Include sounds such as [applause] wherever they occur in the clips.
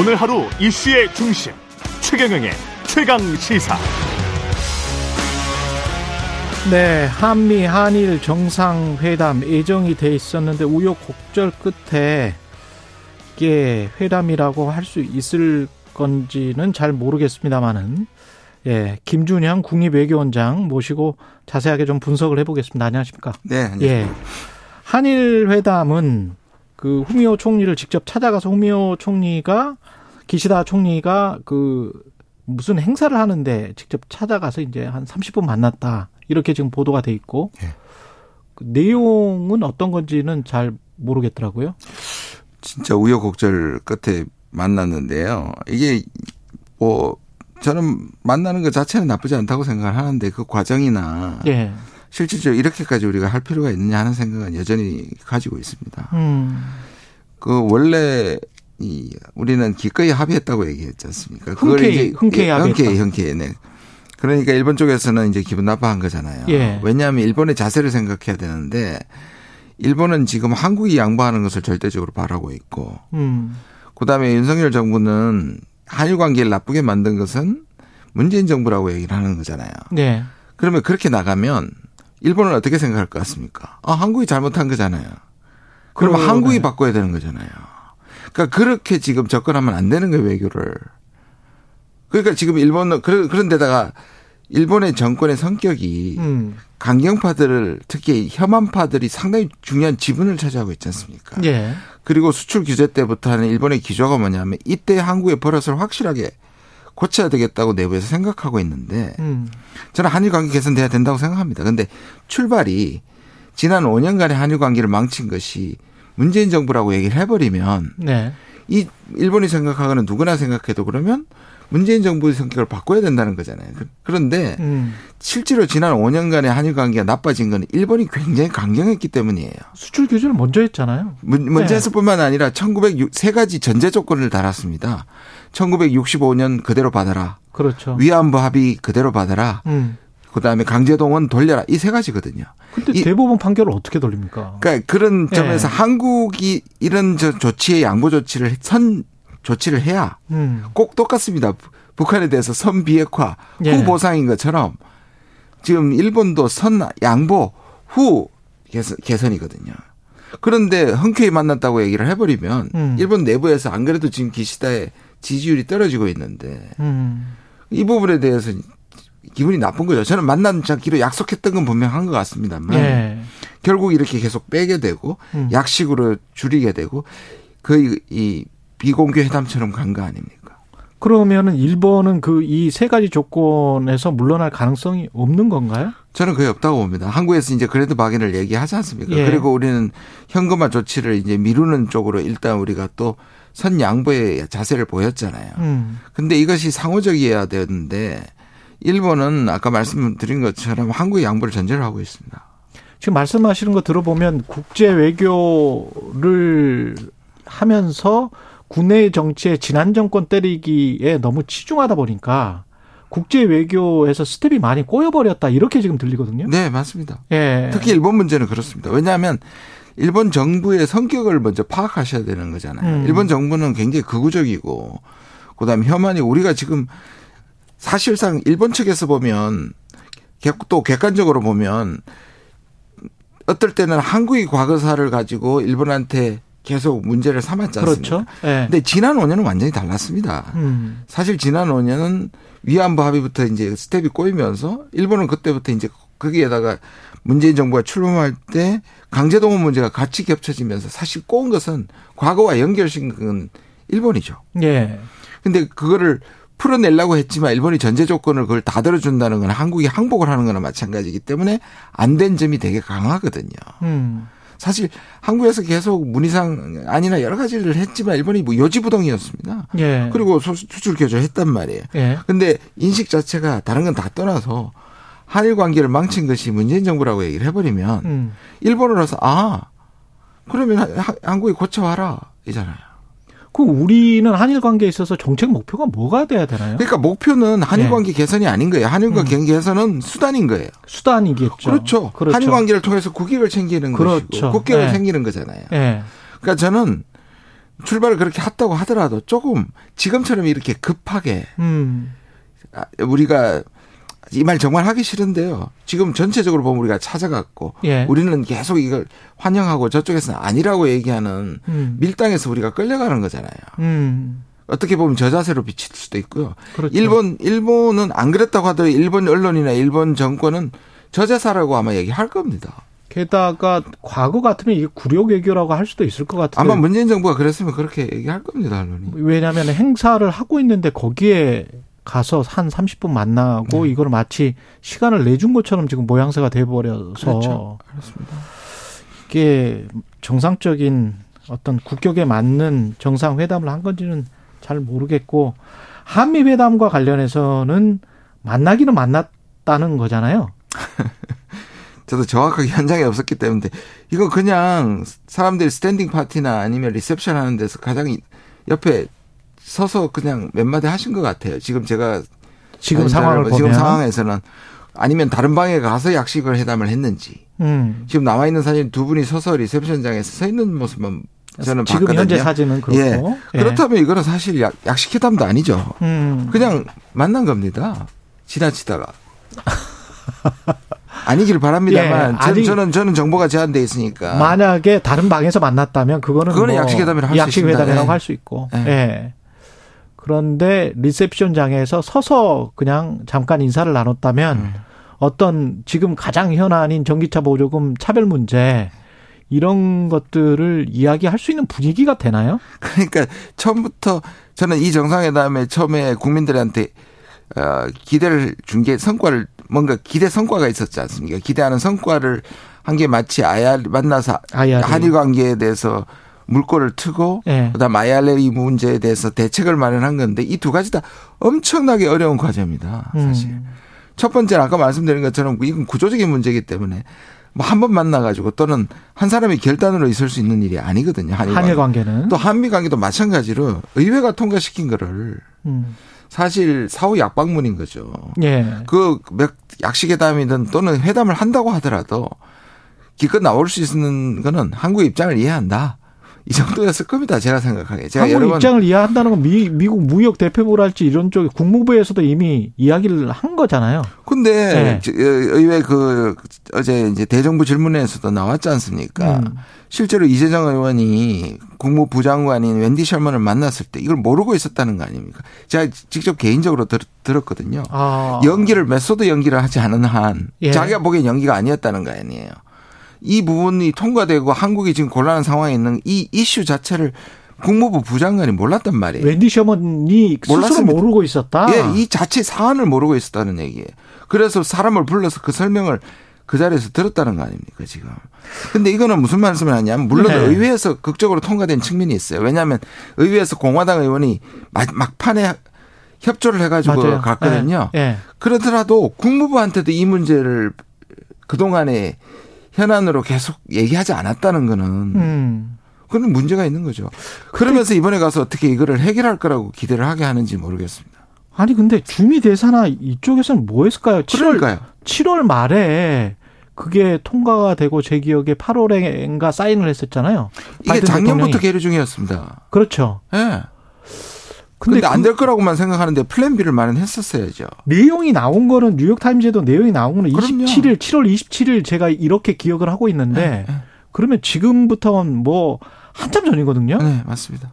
오늘 하루 이슈의 중심 최경영의 최강 시사. 네, 한미 한일 정상회담 예정이 돼 있었는데 우여곡절 끝에 이게 회담이라고 할 수 있을 건지는 잘 모르겠습니다만은 예, 김준영 국립외교원장 모시고 자세하게 좀 분석을 해보겠습니다. 안녕하십니까? 네. 예. 한일 회담은 그 후미오 총리를 직접 찾아가서 후미오 총리가 기시다 총리가 그 무슨 행사를 하는데 직접 찾아가서 이제 한 30분 만났다. 이렇게 지금 보도가 돼 있고 예. 그 내용은 어떤 건지는 잘 모르겠더라고요. 진짜 우여곡절 끝에 만났는데요. 이게 뭐 저는 만나는 것 자체는 나쁘지 않다고 생각을 하는데 그 과정이나 예. 실질적으로 이렇게까지 우리가 할 필요가 있느냐 하는 생각은 여전히 가지고 있습니다. 음. 그 원래 이 우리는 기꺼이 합의했다고 얘기했지 않습니까? 흔쾌히, 흔쾌히 예, 합의했다. 흔쾌히 흔쾌히 네. 그러니까 일본 쪽에서는 이제 기분 나빠한 거잖아요. 예. 왜냐하면 일본의 자세를 생각해야 되는데 일본은 지금 한국이 양보하는 것을 절대적으로 바라고 있고 음. 그다음에 윤석열 정부는 한일 관계를 나쁘게 만든 것은 문재인 정부라고 얘기를 하는 거잖아요. 네. 그러면 그렇게 나가면 일본은 어떻게 생각할 것 같습니까? 아, 한국이 잘못한 거잖아요. 그러면. 한국이 바꿔야 되는 거잖아요. 그러니까 그렇게 지금 접근하면 안 되는 거예요, 외교를. 그러니까 지금 일본은 그런 그런 데다가 일본의 정권의 성격이 음. 강경파들을 특히 혐한파들이 상당히 중요한 지분을 차지하고 있지 않습니까? 예. 그리고 수출 규제 때부터 하는 일본의 기조가 뭐냐면 이때 한국의 버릇을 확실하게 고쳐야 되겠다고 내부에서 생각하고 있는데 음. 저는 한일 관계 개선돼야 된다고 생각합니다. 근데 출발이 지난 5년간의 한일 관계를 망친 것이 문재인 정부라고 얘기를 해버리면 네. 이 일본이 생각하거나 누구나 생각해도 그러면 문재인 정부의 성격을 바꿔야 된다는 거잖아요. 그- 그런데 음. 실제로 지난 5년간의 한일 관계가 나빠진 건 일본이 굉장히 강경했기 때문이에요. 수출 규제를 먼저 했잖아요. 문- 문제에서뿐만 아니라 1906세 가지 전제 조건을 달았습니다. 1965년 그대로 받아라. 그렇죠. 위안부 합의 그대로 받아라. 음. 그다음에 강제동원 돌려라. 이 세 가지거든요. 근데 이- 대법원 판결을 어떻게 돌립니까? 그러니까 그런 예. 점에서 한국이 이런 저 조치의 양보 조치를 선 조치를 해야 음. 꼭 똑같습니다. 북한에 대해서 선 비핵화 예. 후 보상인 것처럼 지금 일본도 선 양보 후 개선, 개선이거든요. 그런데 흔쾌히 만났다고 얘기를 해버리면 음. 일본 내부에서 안 그래도 지금 기시다의 지지율이 떨어지고 있는데 음. 이 부분에 대해서 기분이 나쁜 거죠. 저는 만나기로 약속했던 건 분명한 것 같습니다만 예. 결국 이렇게 계속 빼게 되고 음. 약식으로 줄이게 되고 거의 이 비공개 회담처럼 간 거 아닙니까? 그러면은 일본은 그 이 세 가지 조건에서 물러날 가능성이 없는 건가요? 저는 거의 없다고 봅니다. 한국에서 이제 그래도 박인을 얘기하지 않습니까? 예. 그리고 우리는 현금화 조치를 이제 미루는 쪽으로 일단 우리가 또 선 양보의 자세를 보였잖아요. 음. 근데 이것이 상호적이어야 되는데 일본은 아까 말씀드린 것처럼 한국의 양보를 전제로 하고 있습니다. 지금 말씀하시는 거 들어보면 국제 외교를 하면서 국내 정치에 지난 정권 때리기에 너무 치중하다 보니까 국제 외교에서 스텝이 많이 꼬여버렸다 이렇게 지금 들리거든요. 네, 맞습니다. 예. 특히 일본 문제는 그렇습니다. 왜냐하면 일본 정부의 성격을 먼저 파악하셔야 되는 거잖아요. 음. 일본 정부는 굉장히 극우적이고 그다음에 혐한이 우리가 지금 사실상 일본 측에서 보면 객- 또 객관적으로 보면 어떨 때는 한국의 과거사를 가지고 일본한테 계속 문제를 삼았지 않습니까? 그렇죠. 예. 근데 지난 5년은 완전히 달랐습니다. 음. 사실 지난 5년은 위안부 합의부터 이제 스텝이 꼬이면서 일본은 그때부터 이제 거기에다가 문재인 정부가 출범할 때 강제동원 문제가 같이 겹쳐지면서 사실 꼬은 것은 과거와 연결시킨 일본이죠. 예. 근데 그거를 풀어내려고 했지만 일본이 전제 조건을 그걸 다 들어준다는 건 한국이 항복을 하는 거나 마찬가지이기 때문에 안 된 점이 되게 강하거든요. 음. 사실 한국에서 계속 문희상 아니나 여러 가지를 했지만 일본이 뭐 요지부동이었습니다. 예. 그리고 수- 수출 교제를 했단 말이에요. 예. 근데 인식 자체가 다른 건 다 떠나서 한일 관계를 망친 것이 문재인 정부라고 얘기를 해버리면 음. 일본으로서 아 그러면 하- 하- 한국이 고쳐와라 이잖아요. 그 우리는 한일 관계에 있어서 정책 목표가 뭐가 돼야 되나요? 그러니까 목표는 한일 네. 관계 개선이 아닌 거예요. 한일 관계 개선은 수단인 거예요. 수단이겠죠. 그렇죠. 그렇죠. 한일 관계를 통해서 국익을 챙기는 그렇죠. 것이고 국격을 네. 챙기는 거잖아요. 예. 그러니까 저는 출발을 그렇게 했다고 하더라도 조금 지금처럼 이렇게 급하게 음. 아, 우리가 이 말 정말 하기 싫은데요. 지금 전체적으로 보면 우리가 찾아갔고 예. 우리는 계속 이걸 환영하고 저쪽에서는 아니라고 얘기하는 음. 밀당에서 우리가 끌려가는 거잖아요. 음. 어떻게 보면 저자세로 비칠 수도 있고요. 그렇죠. 일본 일본은 안 그랬다고 하더라도 일본 언론이나 일본 정권은 저자사라고 아마 얘기할 겁니다. 게다가 과거 같으면 이게 굴욕 외교라고 할 수도 있을 것 같은데. 아마 문재인 정부가 그랬으면 그렇게 얘기할 겁니다, 언론이. 왜냐하면 행사를 하고 있는데 거기에 가서 한 30분 만나고 네. 이걸 마치 시간을 내준 것처럼 지금 모양새가 돼버려서 그렇죠. 그렇습니다. 이게 정상적인 어떤 국격에 맞는 정상 회담을 한 건지는 잘 모르겠고 한미 회담과 관련해서는 만나기는 만났다는 거잖아요. [laughs] 저도 정확하게 현장에 없었기 때문에 이거 그냥 사람들이 standing 파티나 아니면 리셉션 하는 데서 가장 옆에 서서 그냥 몇 마디 하신 것 같아요. 지금 제가 지금 상황을 보면 지금 상황에서는 아니면 다른 방에 가서 약식을 회담을 했는지 음. 지금 남아 있는 사진 두 분이 서서 리셉션장에서 서 있는 모습만 저는 지금 봤거든요. 현재 사진은 그렇고 예. 그렇다면 이거는 사실 약, 약식 회담도 아니죠. 음. 그냥 만난 겁니다. 지나치다가. [laughs] 아니기를 바랍니다만 예, 아니- 저는, 저는 정보가 제한돼 있으니까 만약에 다른 방에서 만났다면 그거는 그거는 뭐 약식회담이라고 할 수 있습니다. 약식회담이라고 예. 할수 있고. 예. 예. 그런데 리셉션장에서 서서 그냥 잠깐 인사를 나눴다면 음. 어떤 지금 가장 현안인 전기차 보조금 차별 문제 이런 것들을 이야기할 수 있는 분위기가 되나요? 그러니까 처음부터 저는 이 정상회담에 처음에 국민들한테 어, 기대를 준 게 성과를 뭔가 기대 성과가 있었지 않습니까? 기대하는 성과를 한 게 마치 아야 만나서 IRA. 한일 관계에 대해서 물꼬를 트고 예. 그다음 IRA 문제에 대해서 대책을 마련한 건데 이 두 가지 다 엄청나게 어려운 과제입니다. 사실. 음. 첫 번째는 아까 말씀드린 것처럼 이건 구조적인 문제이기 때문에 뭐 한 번 만나가지고 또는 한 사람이 결단으로 있을 수 있는 일이 아니거든요. 한일, 한일 관계. 관계는 또 한미 관계도 마찬가지로 의회가 통과시킨 거를 음. 사실 사후 약방문인 거죠. 예. 그몇 약식회담이든 또는 회담을 한다고 하더라도 기껏 나올 수 있는 거는 한국 입장을 이해한다. 이 정도였을 겁니다. 제가 생각하기에. 제가 한국 여러 번 입장을 이해한다는 건 미, 미국 무역 대표부랄지 이런 쪽에 국무부에서도 이미 이야기를 한 거잖아요. 근데 네. 의회 그 어제 이제 대정부 질문에서도 나왔지 않습니까? 음. 실제로 이재정 의원이 국무부 장관인 웬디 셜먼을 만났을 때 이걸 모르고 있었다는 거 아닙니까? 제가 직접 개인적으로 들, 들었거든요. 아. 연기를 method 연기를 하지 않은 한 예. 자기가 보기엔 연기가 아니었다는 거 아니에요. 이 부분이 통과되고 한국이 지금 곤란한 상황에 있는 이 이슈 자체를 국무부 부장관이 몰랐단 말이에요. 웬디 셔먼이 스스로. 모르고 있었다. 예, 이 자체 사안을 모르고 있었다는 얘기예요. 그래서 사람을 불러서 그 설명을 그 자리에서 들었다는 거 아닙니까, 지금. 근데 이거는 무슨 말씀을 하냐면, 물론 네. 의회에서 극적으로 통과된 측면이 있어요. 왜냐하면 의회에서 공화당 의원이 막- 막판에 협조를 해가지고 맞아요. 갔거든요. 예. 예. 그러더라도 국무부한테도 이 문제를 그 동안에 현안으로 계속 얘기하지 않았다는 거는 음. 그런 문제가 있는 거죠. 그러면서 이번에 가서 어떻게 이거를 해결할 거라고 기대를 하게 하는지 모르겠습니다. 아니 근데 중미 대사나 이쪽에서는 뭐 했을까요? 7월 그러니까요. 7월 말에 그게 통과가 되고 제 기억에 8월엔가 사인을 했었잖아요. 이게 작년부터. 계류 중이었습니다. 그렇죠. 예. 근데, 근데 안그될 거라고만 생각하는데 플랜 B를 마련했었어야죠. 내용이 나온 거는 뉴욕 타임즈에도 내용이 나온 거는 그럼요. 27일 7월 27일 제가 이렇게 기억을 하고 있는데 네, 그러면 지금부터는 뭐 한참 전이거든요. 네, 맞습니다.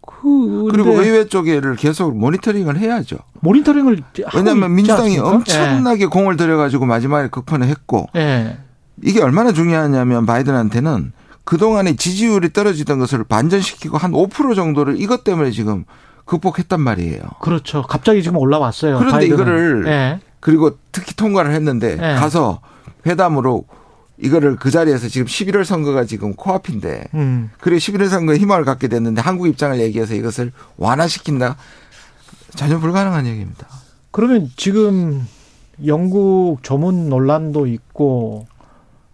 그 그리고 의회 쪽에를 계속 모니터링을 해야죠. 모니터링을 왜냐하면 민주당이 않습니까? 엄청나게 공을 들여가지고 마지막에 극판을 했고 예. 예. 이게 얼마나 중요하냐면 바이든한테는 그동안에 지지율이 떨어지던 것을 반전시키고 한 5% 정도를 이것 때문에 지금 극복했단 말이에요. 그렇죠. 갑자기 지금 올라왔어요. 그런데 바이든은. 이거를 예. 그리고 특히 통과를 했는데 네. 가서 회담으로 이거를 그 자리에서 지금 11월 선거가 지금 코앞인데 음. 그리고 11월 선거에 희망을 갖게 됐는데 한국 입장을 얘기해서 이것을 완화시킨다? 전혀 불가능한 얘기입니다. 그러면 지금 영국 조문 논란도 있고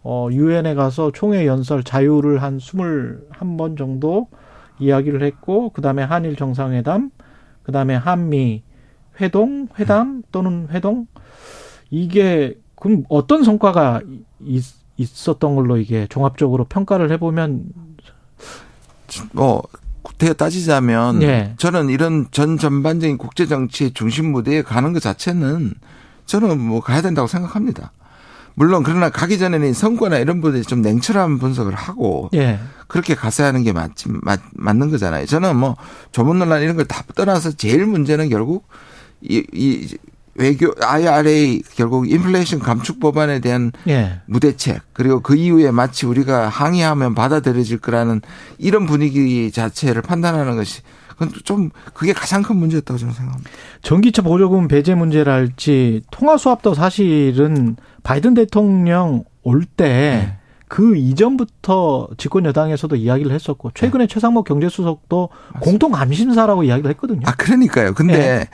어 유엔에 가서 총회 연설 자유를 한 21번 정도 이야기를 했고 그다음에 한일 정상회담 그다음에 한미 회동 회담 또는 회동 이게 그럼 어떤 성과가 있, 있었던 걸로 이게 종합적으로 평가를 해보면 뭐 구태여 따지자면 예. 저는 이런 전 전반적인 국제 정치의 중심 무대에 가는 것 자체는 저는 뭐 가야 된다고 생각합니다. 물론 그러나 가기 전에는 성과나 이런 부분에 좀 냉철한 분석을 하고 예. 그렇게 가서야 하는 게 맞지 맞, 맞는 거잖아요. 저는 뭐 조문 논란 이런 걸 다 떠나서 제일 문제는 결국 이, 이 외교 IRA 결국 인플레이션 감축 법안에 대한 예. 무대책 그리고 그 이후에 마치 우리가 항의하면 받아들여질 거라는 이런 분위기 자체를 판단하는 것이 그건 좀 그게 가장 큰 문제였다고 저는 생각합니다. 전기차 보조금 배제 문제랄지 통화 수합도 사실은 바이든 대통령 올때그 이전부터 집권 여당에서도 이야기를 했었고 최근에 최상목 경제수석도 공동 감심사라고 이야기를 했거든요. 아 그러니까요. 근데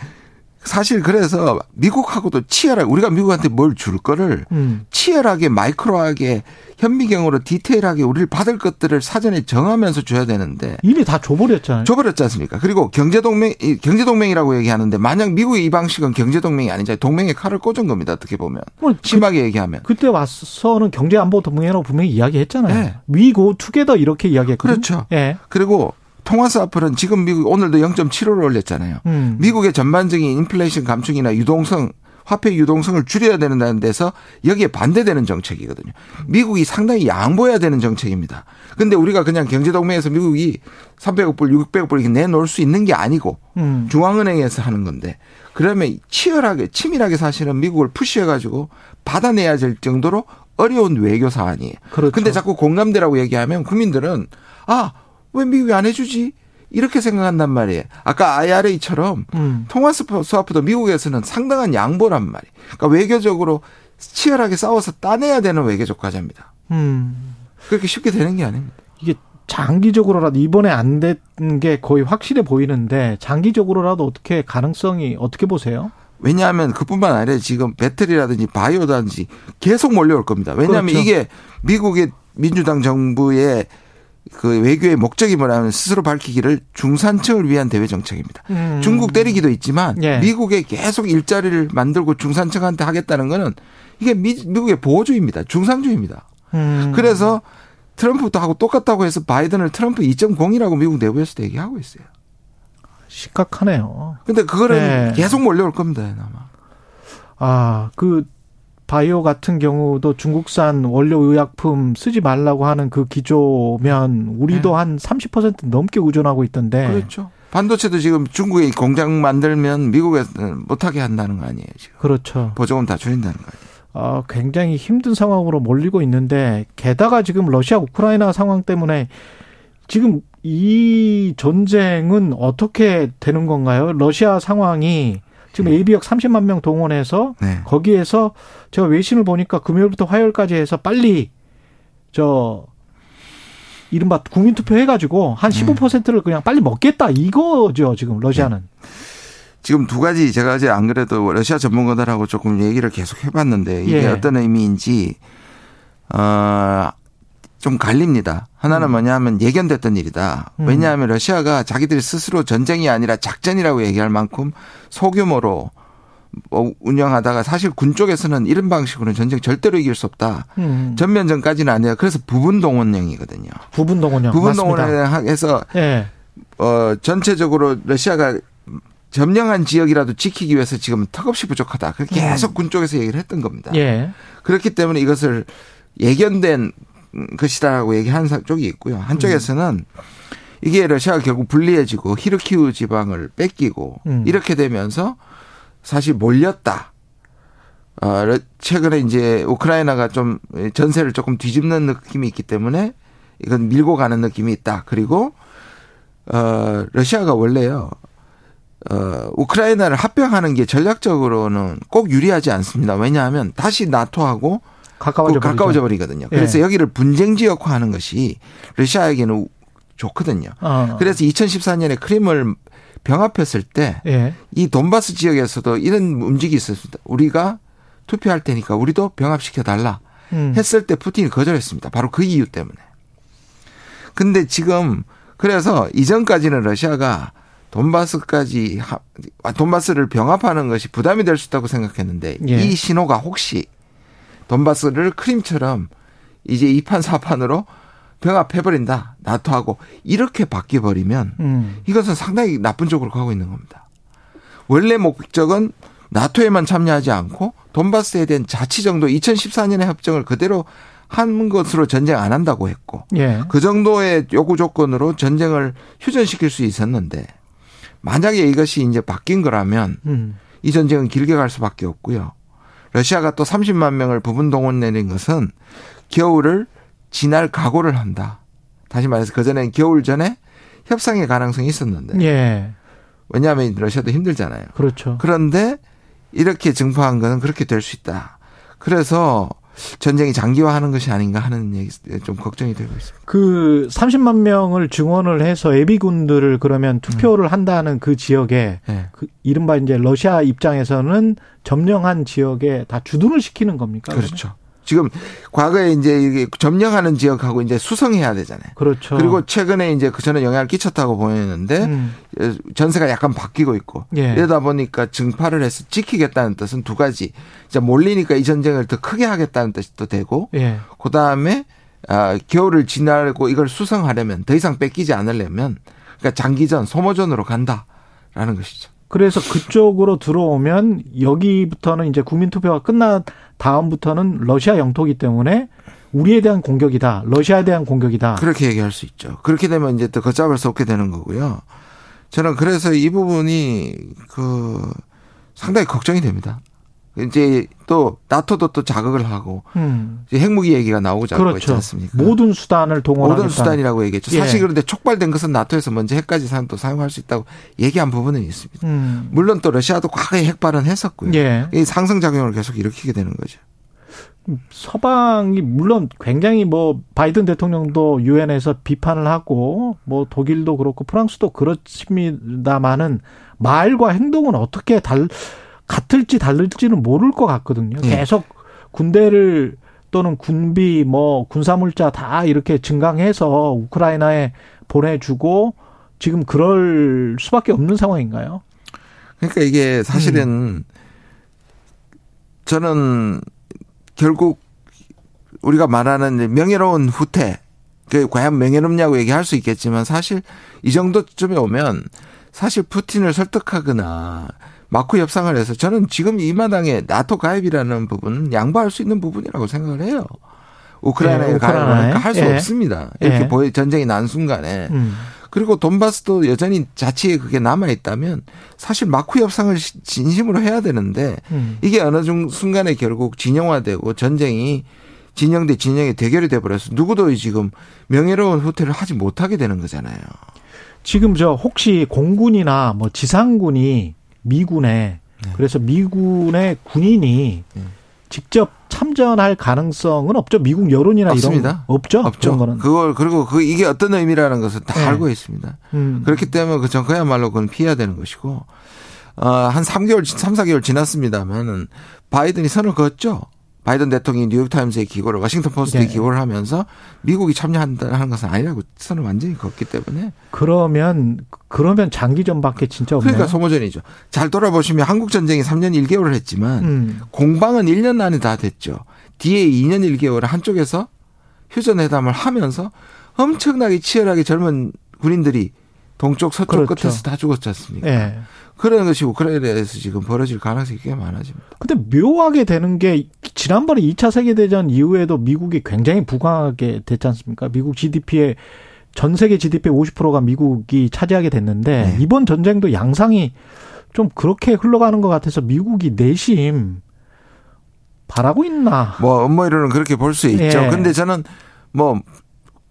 사실 그래서 미국하고도 치열하게 우리가 미국한테 뭘 줄 거를 음. 치열하게 마이크로하게 현미경으로 디테일하게 우리를 받을 것들을 사전에 정하면서 줘야 되는데 이미 다 줘버렸잖아요. 줘버렸지 않습니까? 그리고 경제동맹, 이 경제동맹이라고 얘기하는데 만약 미국의 이 방식은 경제동맹이 아니잖아요. 동맹의 칼을 꽂은 겁니다. 어떻게 보면. 뭐 심하게 얘기하면. 그때 와서는 경제안보 동맹이라고 분명히 이야기했잖아요. 네. 위고 투게더 이렇게 이야기했거든요. 그렇죠. 예. 그리고 통화수 앞은 지금 미국 오늘도 0.75를 올렸잖아요. 음. 미국의 전반적인 인플레이션 감축이나 유동성 화폐 유동성을 줄여야 되는 데서 여기에 반대되는 정책이거든요. 미국이 상당히 양보해야 되는 정책입니다. 근데 우리가 그냥 경제동맹에서 미국이 300억 불, 600억 불 이렇게 내놓을 수 있는 게 아니고 음. 중앙은행에서 하는 건데 그러면 치열하게 치밀하게 사실은 미국을 푸시해가지고 받아내야 될 정도로 어려운 외교 사안이에요. 그렇죠. 근데 자꾸 공감대라고 얘기하면 국민들은 아 왜 미국이 안 해주지 이렇게 생각한단 말이에요. 아까 IRA처럼 음. 통화 스와프도 미국에서는 상당한 양보란 말이에요. 그러니까 외교적으로 치열하게 싸워서 따내야 되는 외교적 과제입니다. 음. 그렇게 쉽게 되는 게 아닙니다. 이게 장기적으로라도 이번에 안 된 게 거의 확실해 보이는데 장기적으로라도 어떻게 가능성이 어떻게 보세요? 왜냐하면 그뿐만 아니라 지금 배터리라든지 바이오라든지 계속 몰려올 겁니다. 왜냐하면 그렇죠. 이게 미국의 민주당 정부의 그 외교의 목적이 뭐냐면 스스로 밝히기를 중산층을 위한 대외 정책입니다. 음. 중국 때리기도 있지만 예. 미국에 계속 일자리를 만들고 중산층한테 하겠다는 거는 이게 미, 미국의 보호주의입니다. 중상주의입니다. 음. 그래서 트럼프도 하고 똑같다고 해서 바이든을 트럼프 2.0이라고 미국 내부에서도 얘기하고 있어요. 심각하네요. 근데 그거는 네. 계속 몰려올 겁니다. 아마. 아, 그 바이오 같은 경우도 중국산 원료 의약품 쓰지 말라고 하는 그 기조면 우리도 네. 한30% 넘게 의존하고 있던데. 그렇죠. 반도체도 지금 중국에 공장 만들면 미국에서는 못하게 한다는 거 아니에요. 지금. 그렇죠. 보조금 다 줄인다는 거 아니에요. 아, 굉장히 힘든 상황으로 몰리고 있는데 게다가 지금 러시아 우크라이나 상황 때문에 지금 이 전쟁은 어떻게 되는 건가요? 러시아 상황이 지금 예비역 30만 명 동원해서 네. 거기에서 제가 외신을 보니까 금요일부터 화요일까지 해서 빨리 저 이른바 국민투표 해가지고 한 15%를 그냥 빨리 먹겠다 이거죠 지금 러시아는 지금 두 가지 제가 이제 안 그래도 러시아 전문가들하고 조금 얘기를 계속 해봤는데 이게 예. 어떤 의미인지 어 좀 갈립니다. 하나는 뭐냐 하면 예견됐던 일이다. 음. 왜냐하면 러시아가 자기들이 스스로 전쟁이 아니라 작전이라고 얘기할 만큼 소규모로 뭐 운영하다가 사실 군 쪽에서는 이런 방식으로는 전쟁 절대로 이길 수 없다. 음. 전면전까지는 아니에요. 그래서 부분 동원령이거든요. 부분 동원령 부분 맞습니다. 동원령에서 예. 어 전체적으로 러시아가 점령한 지역이라도 지키기 위해서 지금 턱없이 부족하다. 그렇게 계속 군 쪽에서 얘기를 했던 겁니다. 음. 예. 그렇기 때문에 이것을 예견된 것이다라고 사- 쪽이 있고요. 한쪽에서는 이게 러시아가 결국 불리해지고 히르키우 지방을 뺏기고 음. 이렇게 되면서 사실 몰렸다. 어, 러- 최근에 이제 우크라이나가 좀 전세를 조금 뒤집는 느낌이 있기 때문에 이건 밀고 가는 느낌이 있다. 그리고 어, 러시아가 원래요. 어, 우크라이나를 합병하는 게 전략적으로는 꼭 유리하지 않습니다. 왜냐하면 다시 나토하고 가까워져 그 가까워져 버리거든요. 그래서 예. 여기를 분쟁 지역화하는 것이 러시아에게는 우- 좋거든요. 어. 그래서 2014년에 크림을 병합했을 때 예. 이 돈바스 지역에서도 이런 움직이 있었습니다. 우리가 투표할 테니까 우리도 병합시켜 달라 음. 했을 때 푸틴이 거절했습니다. 바로 그 이유 때문에. 근데 지금 그래서 이전까지는 러시아가 돈바스까지 하- 아, 돈바스를 병합하는 것이 부담이 될 수 있다고 생각했는데 예. 이 신호가 혹시 돈바스를 크림처럼 이제 이판 사판으로 병합해버린다. 나토하고 이렇게 바뀌어버리면 음. 이것은 상당히 나쁜 쪽으로 가고 있는 겁니다. 원래 목적은 나토에만 참여하지 않고 돈바스에 대한 자치 정도 2014년의 협정을 그대로 한 것으로 전쟁 안 한다고 했고 예. 그 정도의 요구 조건으로 전쟁을 휴전시킬 수 있었는데 만약에 이것이 이제 바뀐 거라면 음. 이 전쟁은 길게 갈 수밖에 없고요. 러시아가 또 30만 명을 부분 동원내는 것은 겨울을 지날 각오를 한다. 다시 말해서 그전엔 겨울 전에 협상의 가능성이 있었는데 예. 왜냐하면 러시아도 힘들잖아요. 그렇죠. 그런데 이렇게 증파한 것은 그렇게 될 수 있다. 그래서 전쟁이 장기화하는 것이 아닌가 하는 얘기 좀 걱정이 되고 있습니다. 그 30만 명을 증원을 해서 예비군들을 그러면 투표를 한다는 그 지역에 네. 그 이른바 이제 러시아 입장에서는 점령한 지역에 다 주둔을 시키는 겁니까? 그렇죠. 지금 과거에 이제 이게 점령하는 지역하고 이제 수성해야 되잖아요. 그렇죠. 그리고 최근에 이제 그 저는 영향을 끼쳤다고 보였는데 음. 전세가 약간 바뀌고 있고 예. 이러다 보니까 증파를 해서 지키겠다는 뜻은 두 가지. 이제 몰리니까 이 전쟁을 더 크게 하겠다는 뜻도 되고 예. 그 다음에 아, 겨울을 지나고 이걸 수성하려면 더 이상 뺏기지 않으려면 그러니까 장기전 소모전으로 간다라는 것이죠. 그래서 그쪽으로 들어오면 여기부터는 이제 국민투표가 끝난 다음부터는 러시아 영토기 때문에 우리에 대한 공격이다. 러시아에 대한 공격이다. 그렇게 얘기할 수 있죠. 그렇게 되면 이제 또 걷잡을 수 없게 되는 거고요. 저는 그래서 이 부분이 그 상당히 걱정이 됩니다. 이제 또 나토도 또 자극을 하고 음. 핵무기 얘기가 나오고 자고 있지 그렇죠. 않습니까? 모든 수단을 동원하겠다. 모든 수단이라고 얘기했죠. 예. 사실 그런데 촉발된 것은 나토에서 먼저 핵까지 사용 또 사용할 수 있다고 얘기한 부분은 있습니다. 음. 물론 또 러시아도 과거에 핵 발언 했었고요. 예. 이 상승작용을 계속 일으키게 되는 거죠. 서방이 물론 굉장히 뭐 바이든 대통령도 유엔에서 비판을 하고 뭐 독일도 그렇고 프랑스도 그렇습니다만은 말과 행동은 어떻게 달 같을지 다를지는 모를 것 같거든요. 예. 계속 군대를 또는 군비 뭐 군사물자 다 이렇게 증강해서 우크라이나에 보내주고 지금 그럴 수밖에 없는 상황인가요? 그러니까 이게 사실은 음. 저는 결국 우리가 말하는 명예로운 후퇴, 그 과연 명예롭냐고 얘기할 수 있겠지만 사실 이 정도쯤에 오면 사실 푸틴을 설득하거나 마크 협상을 해서 저는 지금 이 마당에 나토 가입이라는 부분은 양보할 수 있는 부분이라고 생각을 해요. 우크라이나에 예, 우크라이나에. 가입을 할수 예. 없습니다. 이렇게 예. 보여 전쟁이 난 순간에 음. 그리고 돈바스도 여전히 자치에 그게 남아 있다면 사실 마크 협상을 시- 진심으로 해야 되는데 음. 이게 어느 중 순간에 결국 진영화되고 전쟁이 진영 대 진영의 대결이 돼 버려서 누구도 지금 명예로운 후퇴를 하지 못하게 되는 거잖아요. 지금 저 혹시 공군이나 뭐 지상군이 미군에 네. 그래서 미군의 군인이 네. 직접 참전할 가능성은 없죠. 미국 여론이나 이런 없습니다. 거 없죠. 없죠. 거는. 그걸 그리고 그 이게 어떤 의미라는 것을 다 네. 알고 있습니다. 음. 그렇기 때문에 그전 그야말로 그건 피해야 되는 것이고 어한 3개월 3, 4개월 지났습니다만은 바이든이 선을 그었죠. 바이든 대통령이 뉴욕타임스의 기고를 워싱턴 포스트에 네. 기고를 하면서 미국이 참여한다는 것은 아니라고 선을 완전히 그었기 때문에 그러면 그러면 장기 전밖에 진짜 없네요. 그러니까 소모전이죠. 잘 돌아보시면 한국 전쟁이 3년 1개월을 했지만 음. 공방은 1년 안에 다 됐죠. 뒤에 2년 1개월 한쪽에서 휴전회담을 하면서 엄청나게 치열하게 젊은 군인들이 동쪽 서쪽 그렇죠. 끝에서 다 죽었지 않습니까? 예. 그런 것이 우크라이나에서 지금 벌어질 가능성이 꽤 많아집니다. 근데 묘하게 되는 게 지난번에 2차 세계 대전 이후에도 미국이 굉장히 부강하게 됐지 않습니까? 미국 GDP의 전 세계 GDP의 50%가 미국이 차지하게 됐는데 네. 이번 전쟁도 양상이 좀 그렇게 흘러가는 것 같아서 미국이 내심 바라고 있나? 뭐 음모이론은 그렇게 볼 수 있죠. 예. 근데 저는 뭐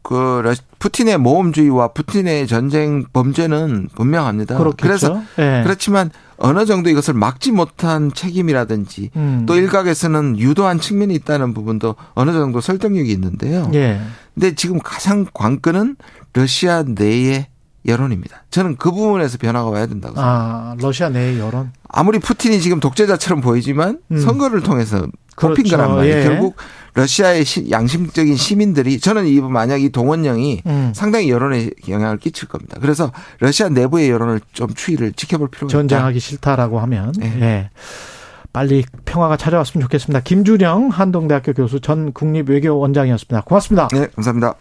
그 푸틴의 모험주의와 푸틴의 전쟁 범죄는 분명합니다. 그렇겠죠. 그래서 예. 그렇지만 어느 정도 이것을 막지 못한 책임이라든지 음. 또 일각에서는 유도한 측면이 있다는 부분도 어느 정도 설득력이 있는데요. 예. 근데 지금 가장 관건은 러시아 내의 여론입니다. 저는 그 부분에서 변화가 와야 된다고 생각합니다. 아, 러시아 내 여론. 아무리 푸틴이 지금 독재자처럼 보이지만 음. 선거를 통해서 뽑힌 그렇죠. 거란 말이에요. 예. 결국 러시아의 시- 양심적인 시민들이 저는 이 만약 이 동원령이 음. 상당히 여론에 영향을 끼칠 겁니다. 그래서 러시아 내부의 여론을 좀 추이를 지켜볼 필요가 있다. 전쟁하기 싫다라고 하면 네. 예. 빨리 평화가 찾아왔으면 좋겠습니다. 김준영 한동대학교 교수 전 국립외교원장이었습니다. 고맙습니다. 네, 감사합니다.